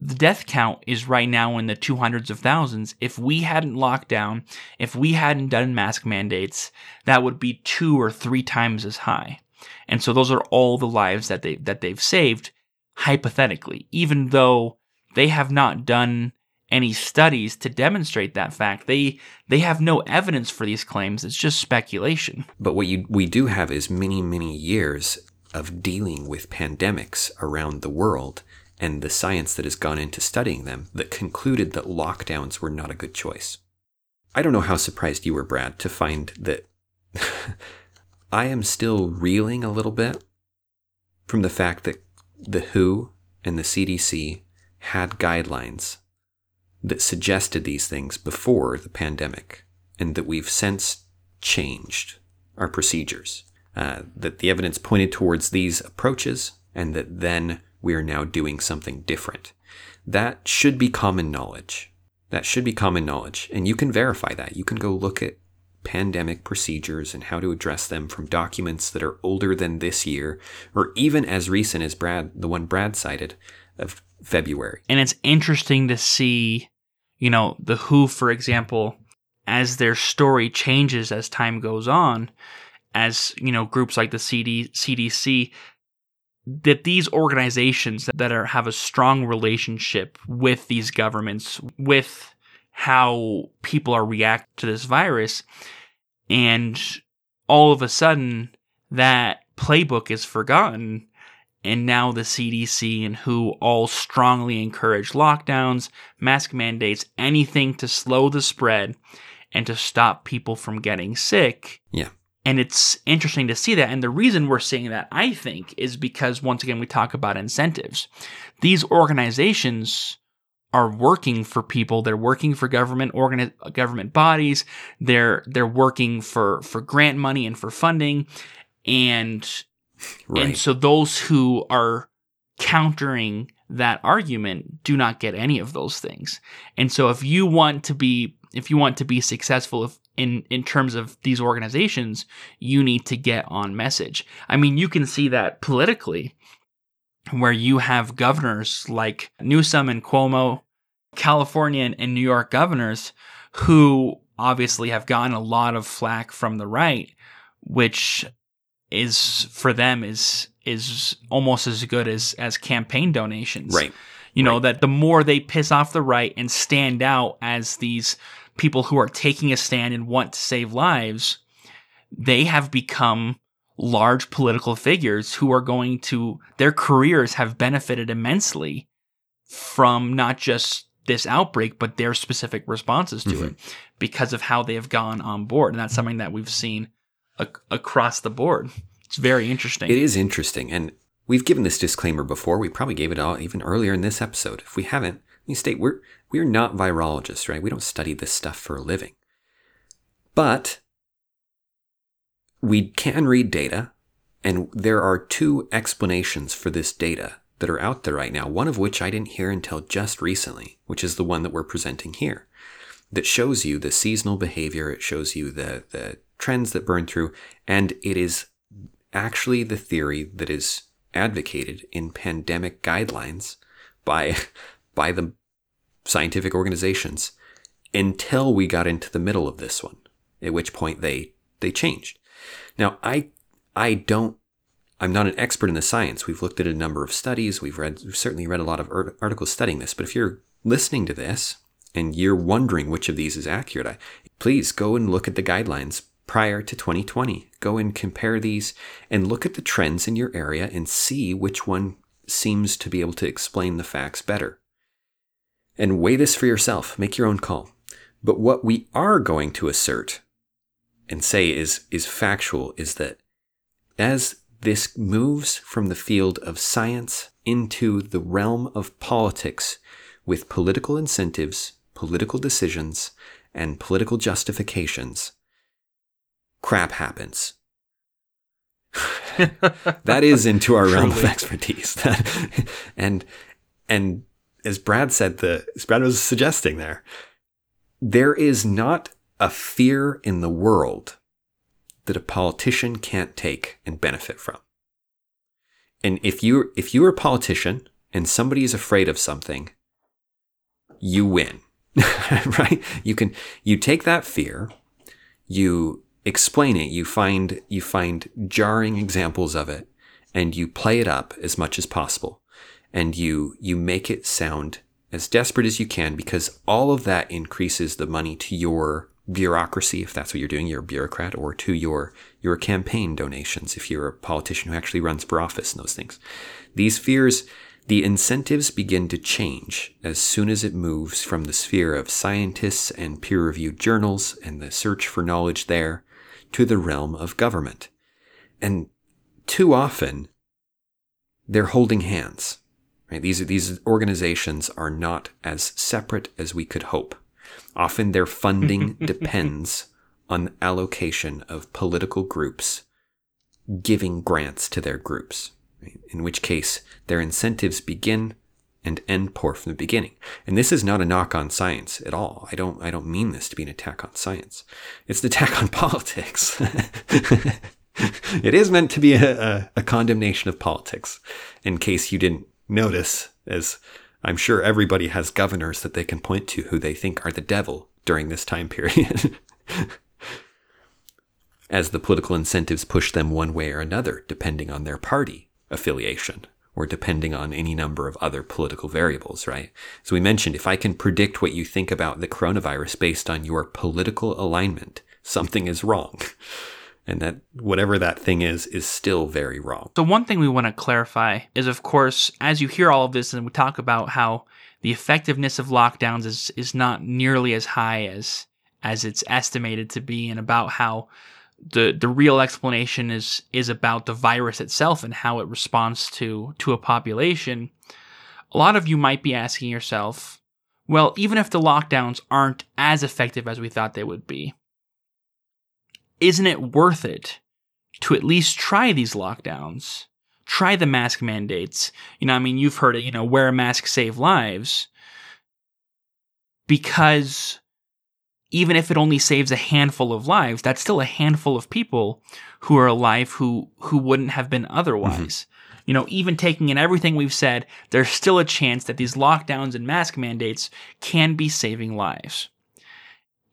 the death count is right now in the 200s of thousands. If we hadn't locked down, if we hadn't done mask mandates, that would be two or three times as high. And so those are all the lives that they that they've saved hypothetically, even though they have not done any studies to demonstrate that fact. They they have no evidence for these claims. It's just speculation. But what you, we do have is many, many years of dealing with pandemics around the world and the science that has gone into studying them that concluded that lockdowns were not a good choice. I don't know how surprised you were, Brad, to find that I am still reeling a little bit from the fact that the WHO and the CDC had guidelines that suggested these things before the pandemic, and that we've since changed our procedures. Uh, that the evidence pointed towards these approaches, and that then we are now doing something different. That should be common knowledge. That should be common knowledge. And you can verify that. You can go look at pandemic procedures and how to address them from documents that are older than this year, or even as recent as Brad, the one Brad cited of February. And it's interesting to see, you know, the WHO, for example, as their story changes as time goes on, as, you know, groups like the CD, CDC that these organizations that are have a strong relationship with these governments with how people are react to this virus and all of a sudden that playbook is forgotten and now the CDC and WHO all strongly encourage lockdowns, mask mandates, anything to slow the spread and to stop people from getting sick. Yeah. And it's interesting to see that. And the reason we're seeing that, I think, is because once again, we talk about incentives. These organizations are working for people. They're working for government organi- government bodies. They're they're working for for grant money and for funding. And right. and so those who are countering that argument do not get any of those things. And so if you want to be if you want to be successful if, in in terms of these organizations, you need to get on message. I mean, you can see that politically, where you have governors like Newsom and Cuomo, California and New York governors, who obviously have gotten a lot of flack from the right, which is for them is is almost as good as as campaign donations. Right. You know right. that the more they piss off the right and stand out as these people who are taking a stand and want to save lives, they have become large political figures who are going to, their careers have benefited immensely from not just this outbreak, but their specific responses to mm-hmm. it because of how they have gone on board. And that's something that we've seen a- across the board. It's very interesting. It is interesting. And we've given this disclaimer before. We probably gave it all even earlier in this episode. If we haven't, me state we're we're not virologists, right? We don't study this stuff for a living. But we can read data, and there are two explanations for this data that are out there right now, one of which I didn't hear until just recently, which is the one that we're presenting here, that shows you the seasonal behavior, it shows you the, the trends that burn through, and it is actually the theory that is advocated in pandemic guidelines by by the scientific organizations until we got into the middle of this one, at which point they they changed. Now, I I don't I'm not an expert in the science. We've looked at a number of studies. We've read we've certainly read a lot of articles studying this. But if you're listening to this and you're wondering which of these is accurate, please go and look at the guidelines prior to 2020. Go and compare these and look at the trends in your area and see which one seems to be able to explain the facts better and weigh this for yourself. Make your own call. But what we are going to assert and say is, is factual is that as this moves from the field of science into the realm of politics with political incentives, political decisions, and political justifications, crap happens. that is into our realm of expertise. and and as Brad said, the as Brad was suggesting there, there is not a fear in the world that a politician can't take and benefit from. And if you if you're a politician and somebody is afraid of something, you win. right? You can you take that fear, you explain it, you find you find jarring examples of it, and you play it up as much as possible. And you you make it sound as desperate as you can because all of that increases the money to your bureaucracy if that's what you're doing you're a bureaucrat or to your your campaign donations if you're a politician who actually runs for office and those things these fears the incentives begin to change as soon as it moves from the sphere of scientists and peer reviewed journals and the search for knowledge there to the realm of government. And too often, they're holding hands. Right? These, these organizations are not as separate as we could hope. Often their funding depends on allocation of political groups giving grants to their groups in which case their incentives begin and end poor from the beginning. And this is not a knock on science at all. I don't I don't mean this to be an attack on science. It's an attack on politics. it is meant to be a, a, a condemnation of politics, in case you didn't notice, as I'm sure everybody has governors that they can point to who they think are the devil during this time period. as the political incentives push them one way or another, depending on their party affiliation or depending on any number of other political variables, right? So we mentioned if I can predict what you think about the coronavirus based on your political alignment, something is wrong. And that whatever that thing is, is still very wrong. So, one thing we want to clarify is, of course, as you hear all of this and we talk about how the effectiveness of lockdowns is, is not nearly as high as as it's estimated to be, and about how the the real explanation is is about the virus itself and how it responds to to a population. A lot of you might be asking yourself, well, even if the lockdowns aren't as effective as we thought they would be, isn't it worth it to at least try these lockdowns? Try the mask mandates. You know, I mean, you've heard it, you know, wear a mask, save lives. Because even if it only saves a handful of lives, that's still a handful of people who are alive who who wouldn't have been otherwise. Mm-hmm. You know, even taking in everything we've said, there's still a chance that these lockdowns and mask mandates can be saving lives.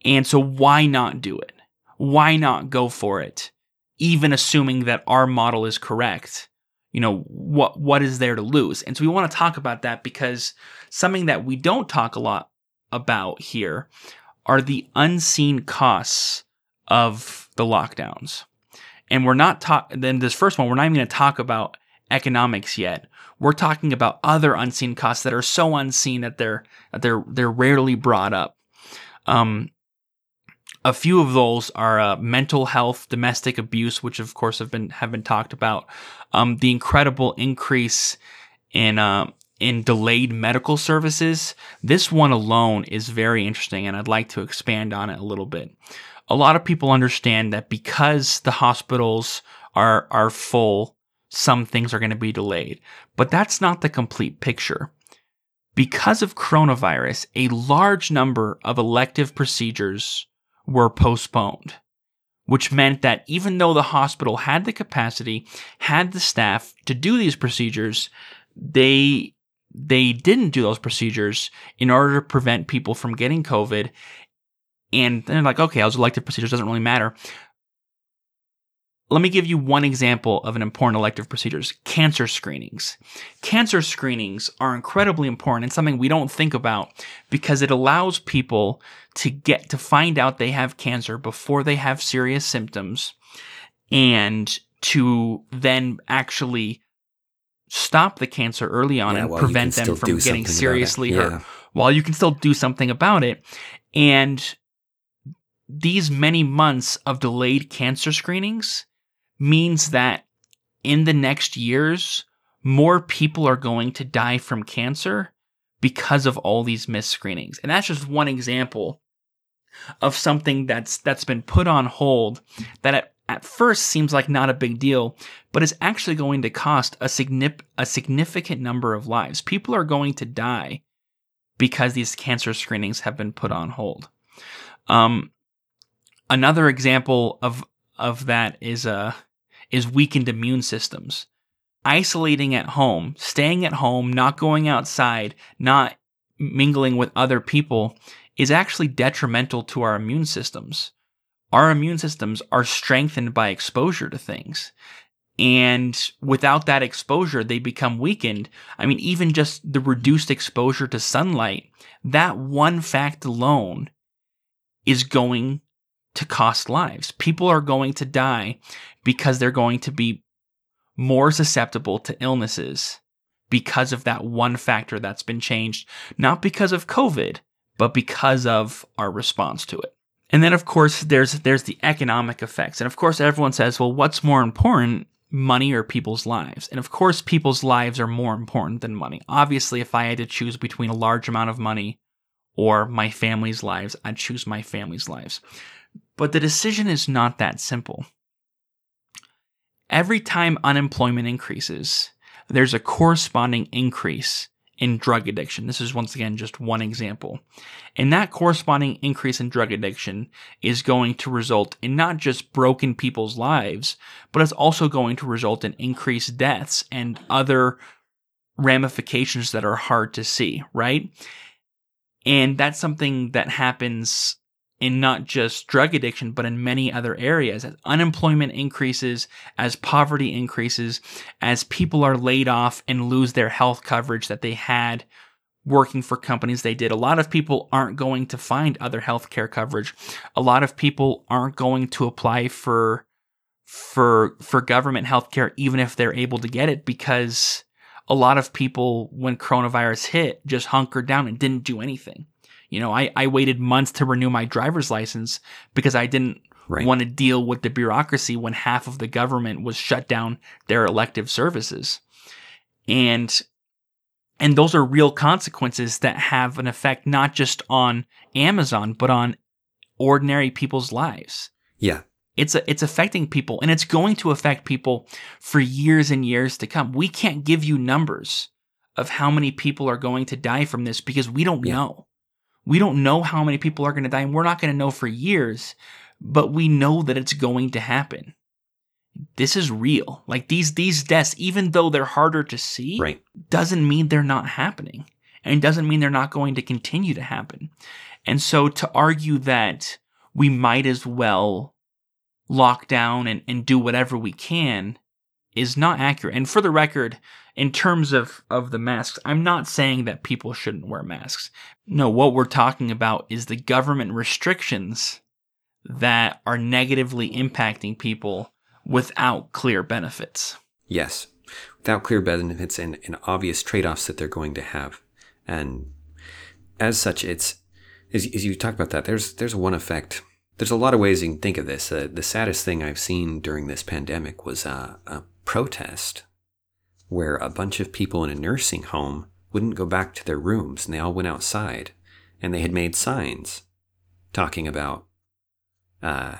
And so why not do it? Why not go for it? Even assuming that our model is correct. You know, what what is there to lose? And so we want to talk about that because something that we don't talk a lot about here are the unseen costs of the lockdowns. And we're not talk then this first one, we're not even going to talk about economics yet. We're talking about other unseen costs that are so unseen that they're that they're they're rarely brought up. Um, a few of those are uh, mental health, domestic abuse, which of course have been have been talked about. Um, the incredible increase in uh, in delayed medical services, this one alone is very interesting, and I'd like to expand on it a little bit. A lot of people understand that because the hospitals are are full, some things are going to be delayed, but that's not the complete picture. Because of coronavirus, a large number of elective procedures were postponed, which meant that even though the hospital had the capacity, had the staff to do these procedures, they they didn't do those procedures in order to prevent people from getting COVID. And they're like, okay, I those elective procedures doesn't really matter. Let me give you one example of an important elective procedures cancer screenings. Cancer screenings are incredibly important and something we don't think about because it allows people to get to find out they have cancer before they have serious symptoms and to then actually stop the cancer early on yeah, and prevent them from getting seriously yeah. hurt while you can still do something about it. And these many months of delayed cancer screenings means that in the next years, more people are going to die from cancer because of all these missed screenings. And that's just one example of something that's that's been put on hold that at at first seems like not a big deal, but is actually going to cost a, signif- a significant number of lives. People are going to die because these cancer screenings have been put on hold. Um, another example of of that is uh is weakened immune systems. Isolating at home, staying at home, not going outside, not mingling with other people is actually detrimental to our immune systems. Our immune systems are strengthened by exposure to things. And without that exposure, they become weakened. I mean, even just the reduced exposure to sunlight, that one fact alone is going to cost lives. People are going to die because they're going to be more susceptible to illnesses because of that one factor that's been changed, not because of COVID, but because of our response to it. And then of course there's there's the economic effects. And of course everyone says, well, what's more important, money or people's lives? And of course people's lives are more important than money. Obviously, if I had to choose between a large amount of money or my family's lives, I'd choose my family's lives. But the decision is not that simple. Every time unemployment increases, there's a corresponding increase in drug addiction. This is once again just one example. And that corresponding increase in drug addiction is going to result in not just broken people's lives, but it's also going to result in increased deaths and other ramifications that are hard to see, right? And that's something that happens in not just drug addiction, but in many other areas. As unemployment increases, as poverty increases, as people are laid off and lose their health coverage that they had working for companies they did. A lot of people aren't going to find other healthcare coverage. A lot of people aren't going to apply for for for government healthcare even if they're able to get it because a lot of people when coronavirus hit just hunkered down and didn't do anything. You know, I, I waited months to renew my driver's license because I didn't right. want to deal with the bureaucracy when half of the government was shut down their elective services. And and those are real consequences that have an effect not just on Amazon, but on ordinary people's lives. Yeah. It's a, it's affecting people and it's going to affect people for years and years to come. We can't give you numbers of how many people are going to die from this because we don't yeah. know. We don't know how many people are going to die, and we're not going to know for years, but we know that it's going to happen. This is real. Like these these deaths, even though they're harder to see, right. doesn't mean they're not happening. And doesn't mean they're not going to continue to happen. And so to argue that we might as well lock down and, and do whatever we can is not accurate. And for the record, in terms of, of the masks, I'm not saying that people shouldn't wear masks. No, what we're talking about is the government restrictions that are negatively impacting people without clear benefits. Yes, without clear benefits and, and obvious trade offs that they're going to have. And as such, it's, as, as you talk about that, there's, there's one effect. There's a lot of ways you can think of this. Uh, the saddest thing I've seen during this pandemic was uh, a protest where a bunch of people in a nursing home wouldn't go back to their rooms and they all went outside and they had made signs talking about uh,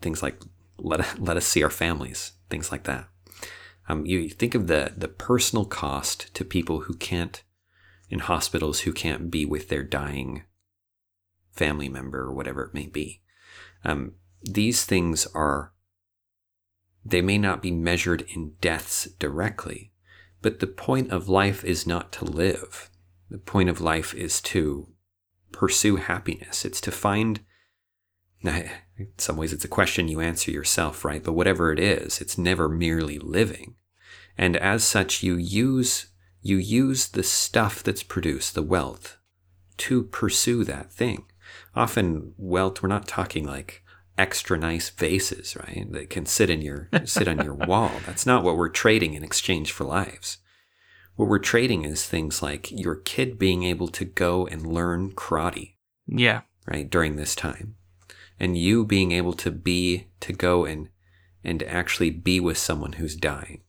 things like let, let us see our families, things like that. Um, you think of the, the personal cost to people who can't, in hospitals, who can't be with their dying family member or whatever it may be. Um, these things are they may not be measured in deaths directly, but the point of life is not to live. The point of life is to pursue happiness. It's to find, in some ways, it's a question you answer yourself, right? But whatever it is, it's never merely living. And as such, you use, you use the stuff that's produced, the wealth, to pursue that thing. Often, wealth, we're not talking like extra nice vases, right? That can sit in your sit on your wall. That's not what we're trading in exchange for lives. What we're trading is things like your kid being able to go and learn karate. Yeah. Right, during this time. And you being able to be to go and and actually be with someone who's dying.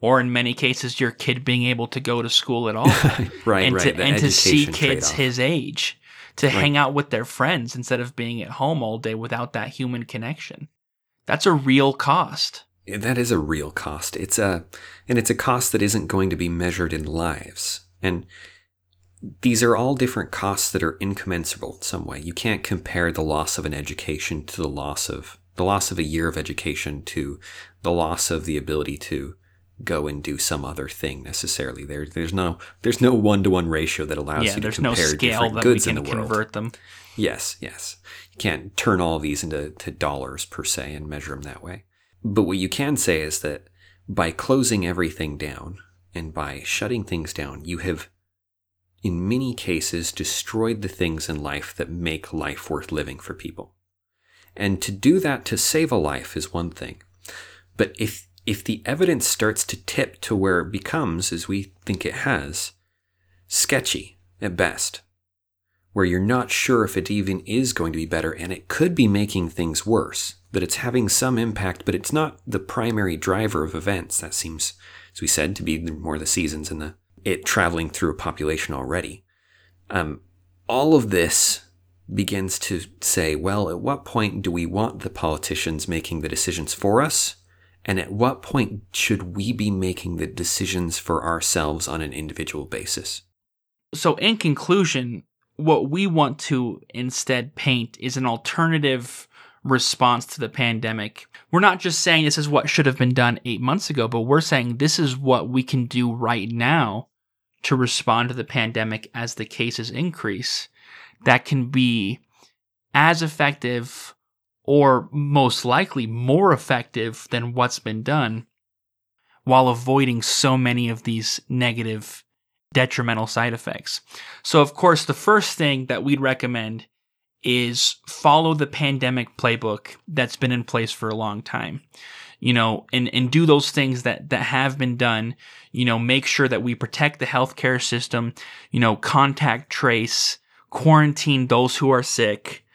Or in many cases your kid being able to go to school at all. right, and right. To, and to see kids trade-off. his age to right. hang out with their friends instead of being at home all day without that human connection. That's a real cost. That is a real cost. It's a and it's a cost that isn't going to be measured in lives. And these are all different costs that are incommensurable in some way. You can't compare the loss of an education to the loss of the loss of a year of education to the loss of the ability to go and do some other thing necessarily. There, there's no there's no one to one ratio that allows yeah, you to no compare scale different goods in the world. convert them. Yes, yes. You can't turn all these into to dollars per se and measure them that way. But what you can say is that by closing everything down and by shutting things down, you have, in many cases, destroyed the things in life that make life worth living for people. And to do that to save a life is one thing. But if if the evidence starts to tip to where it becomes, as we think it has, sketchy at best, where you're not sure if it even is going to be better and it could be making things worse, that it's having some impact, but it's not the primary driver of events. That seems, as we said, to be more the seasons and the it traveling through a population already. Um, all of this begins to say, well, at what point do we want the politicians making the decisions for us? And at what point should we be making the decisions for ourselves on an individual basis? So, in conclusion, what we want to instead paint is an alternative response to the pandemic. We're not just saying this is what should have been done eight months ago, but we're saying this is what we can do right now to respond to the pandemic as the cases increase that can be as effective or most likely more effective than what's been done while avoiding so many of these negative detrimental side effects. So of course the first thing that we'd recommend is follow the pandemic playbook that's been in place for a long time. You know, and, and do those things that, that have been done. You know, make sure that we protect the healthcare system, you know, contact trace, quarantine those who are sick.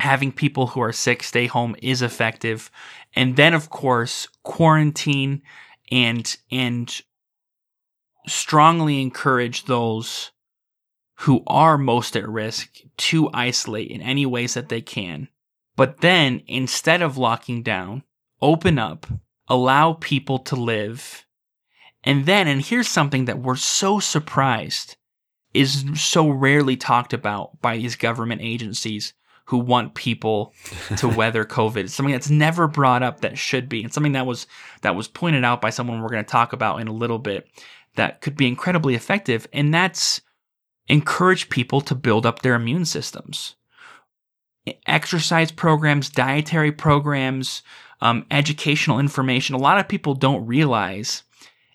Having people who are sick stay home is effective. And then of course, quarantine and and strongly encourage those who are most at risk to isolate in any ways that they can. But then, instead of locking down, open up, allow people to live. And then, and here's something that we're so surprised is so rarely talked about by these government agencies who want people to weather COVID. It's something that's never brought up that should be. and something that was that was pointed out by someone we're going to talk about in a little bit that could be incredibly effective, and that's encourage people to build up their immune systems. Exercise programs, dietary programs, um, educational information. A lot of people don't realize,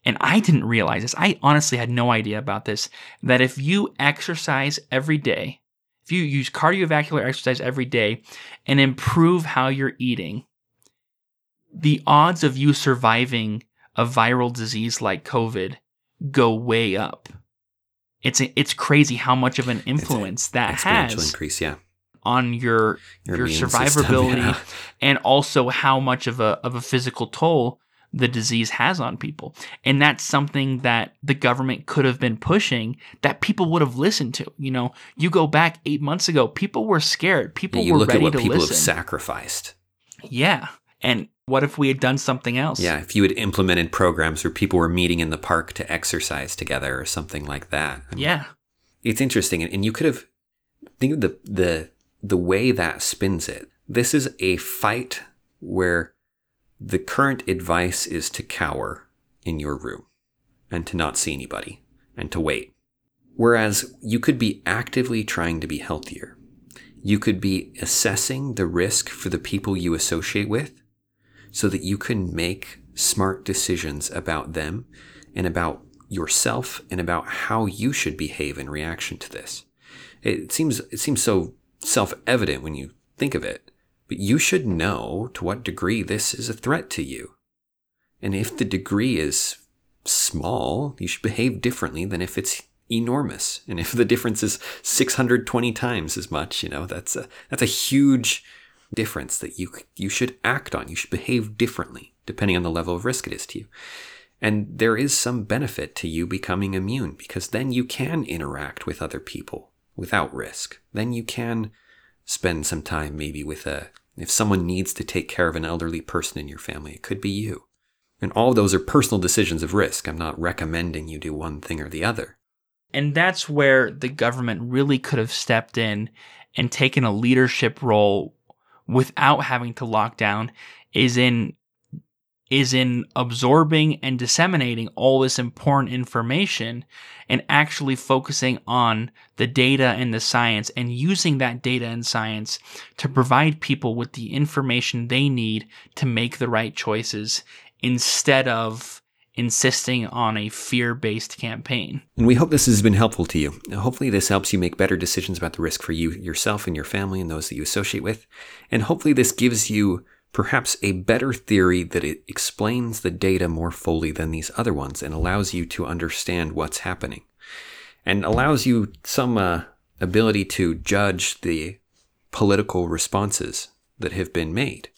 and I didn't realize this, I honestly had no idea about this, that if you exercise every day, if you use cardiovascular exercise every day and improve how you're eating, the odds of you surviving a viral disease like COVID go way up. It's it's crazy how much of an influence that has increase, yeah. on your Your your, immune system, survivability yeah. and also how much of a of a physical toll the disease has on people. And that's something that the government could have been pushing that people would have listened to. You know, you go back 8 months ago, people were scared. People Yeah, you were look at what to people listen. have sacrificed. yeah. And what if we had done something else? Yeah, if you had implemented programs where people were meeting in the park to exercise together or something like that. I mean, Yeah. it's interesting and, and you could have think of the the the way that spins it this is a fight where the current advice is to cower in your room and to not see anybody and to wait. Whereas you could be actively trying to be healthier. You could be assessing the risk for the people you associate with so that you can make smart decisions about them and about yourself and about how you should behave in reaction to this. It seems it seems so self-evident when you think of it, but you should know to what degree this is a threat to you. And if the degree is small, you should behave differently than if it's enormous. And if the difference is 620 times as much, you know, that's a that's a huge difference that you you should act on. You should behave differently depending on the level of risk it is to you. And there is some benefit to you becoming immune because then you can interact with other people without risk. Then you can spend some time maybe with a if someone needs to take care of an elderly person in your family, it could be you. And all of those are personal decisions of risk. I'm not recommending you do one thing or the other. And that's where the government really could have stepped in and taken a leadership role without having to lock down is in is in absorbing and disseminating all this important information and actually focusing on the data and the science and using that data and science to provide people with the information they need to make the right choices instead of insisting on a fear based campaign. And we hope this has been helpful to you. Hopefully, this helps you make better decisions about the risk for you, yourself, and your family, and those that you associate with. And hopefully, this gives you perhaps a better theory that it explains the data more fully than these other ones and allows you to understand what's happening and allows you some uh, ability to judge the political responses that have been made.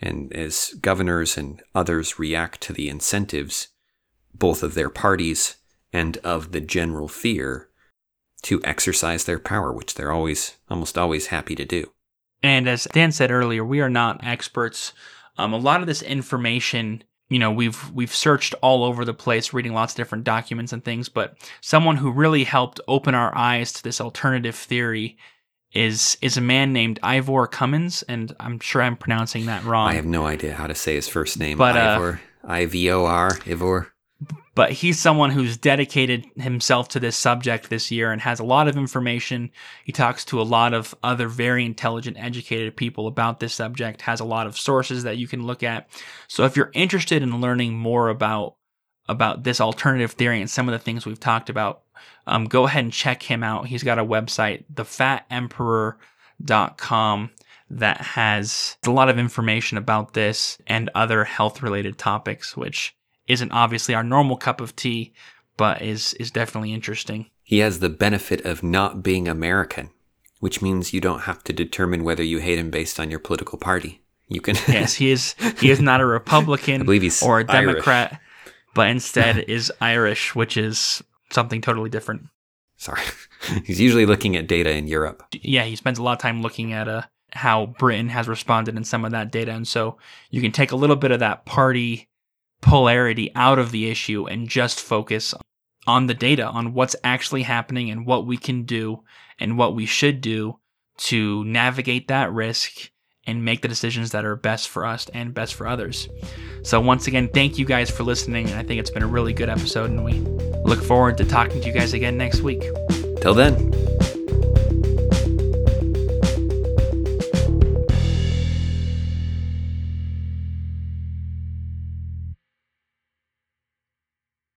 And as governors and others react to the incentives, both of their parties and of the general fear, to exercise their power, which they're always, almost always happy to do. And as Dan said earlier, we are not experts. Um, a lot of this information, you know, we've we've searched all over the place, reading lots of different documents and things. But someone who really helped open our eyes to this alternative theory is is a man named Ivor Cummins, and I'm sure I'm pronouncing that wrong. I have no idea how to say his first name. But, uh, Ivor, I V O R, Ivor. But he's someone who's dedicated himself to this subject this year and has a lot of information. He talks to a lot of other very intelligent, educated people about this subject, has a lot of sources that you can look at. So if you're interested in learning more about about this alternative theory and some of the things we've talked about, um, go ahead and check him out. He's got a website, thefatemperor.com that has a lot of information about this and other health related topics, which isn't obviously our normal cup of tea, but is is definitely interesting. He has the benefit of not being American, which means you don't have to determine whether you hate him based on your political party. You can. yes, he is. He is not a Republican I believe he's or a Irish. Democrat, but instead is Irish, which is something totally different. Sorry. He's usually looking at data in Europe. Yeah, he spends a lot of time looking at uh, how Britain has responded in some of that data, and so you can take a little bit of that party polarity out of the issue and just focus on the data, on what's actually happening and what we can do and what we should do to navigate that risk and make the decisions that are best for us and best for others. So, once again, thank you guys for listening. I think it's been a really good episode, and we look forward to talking to you guys again next week. Till then.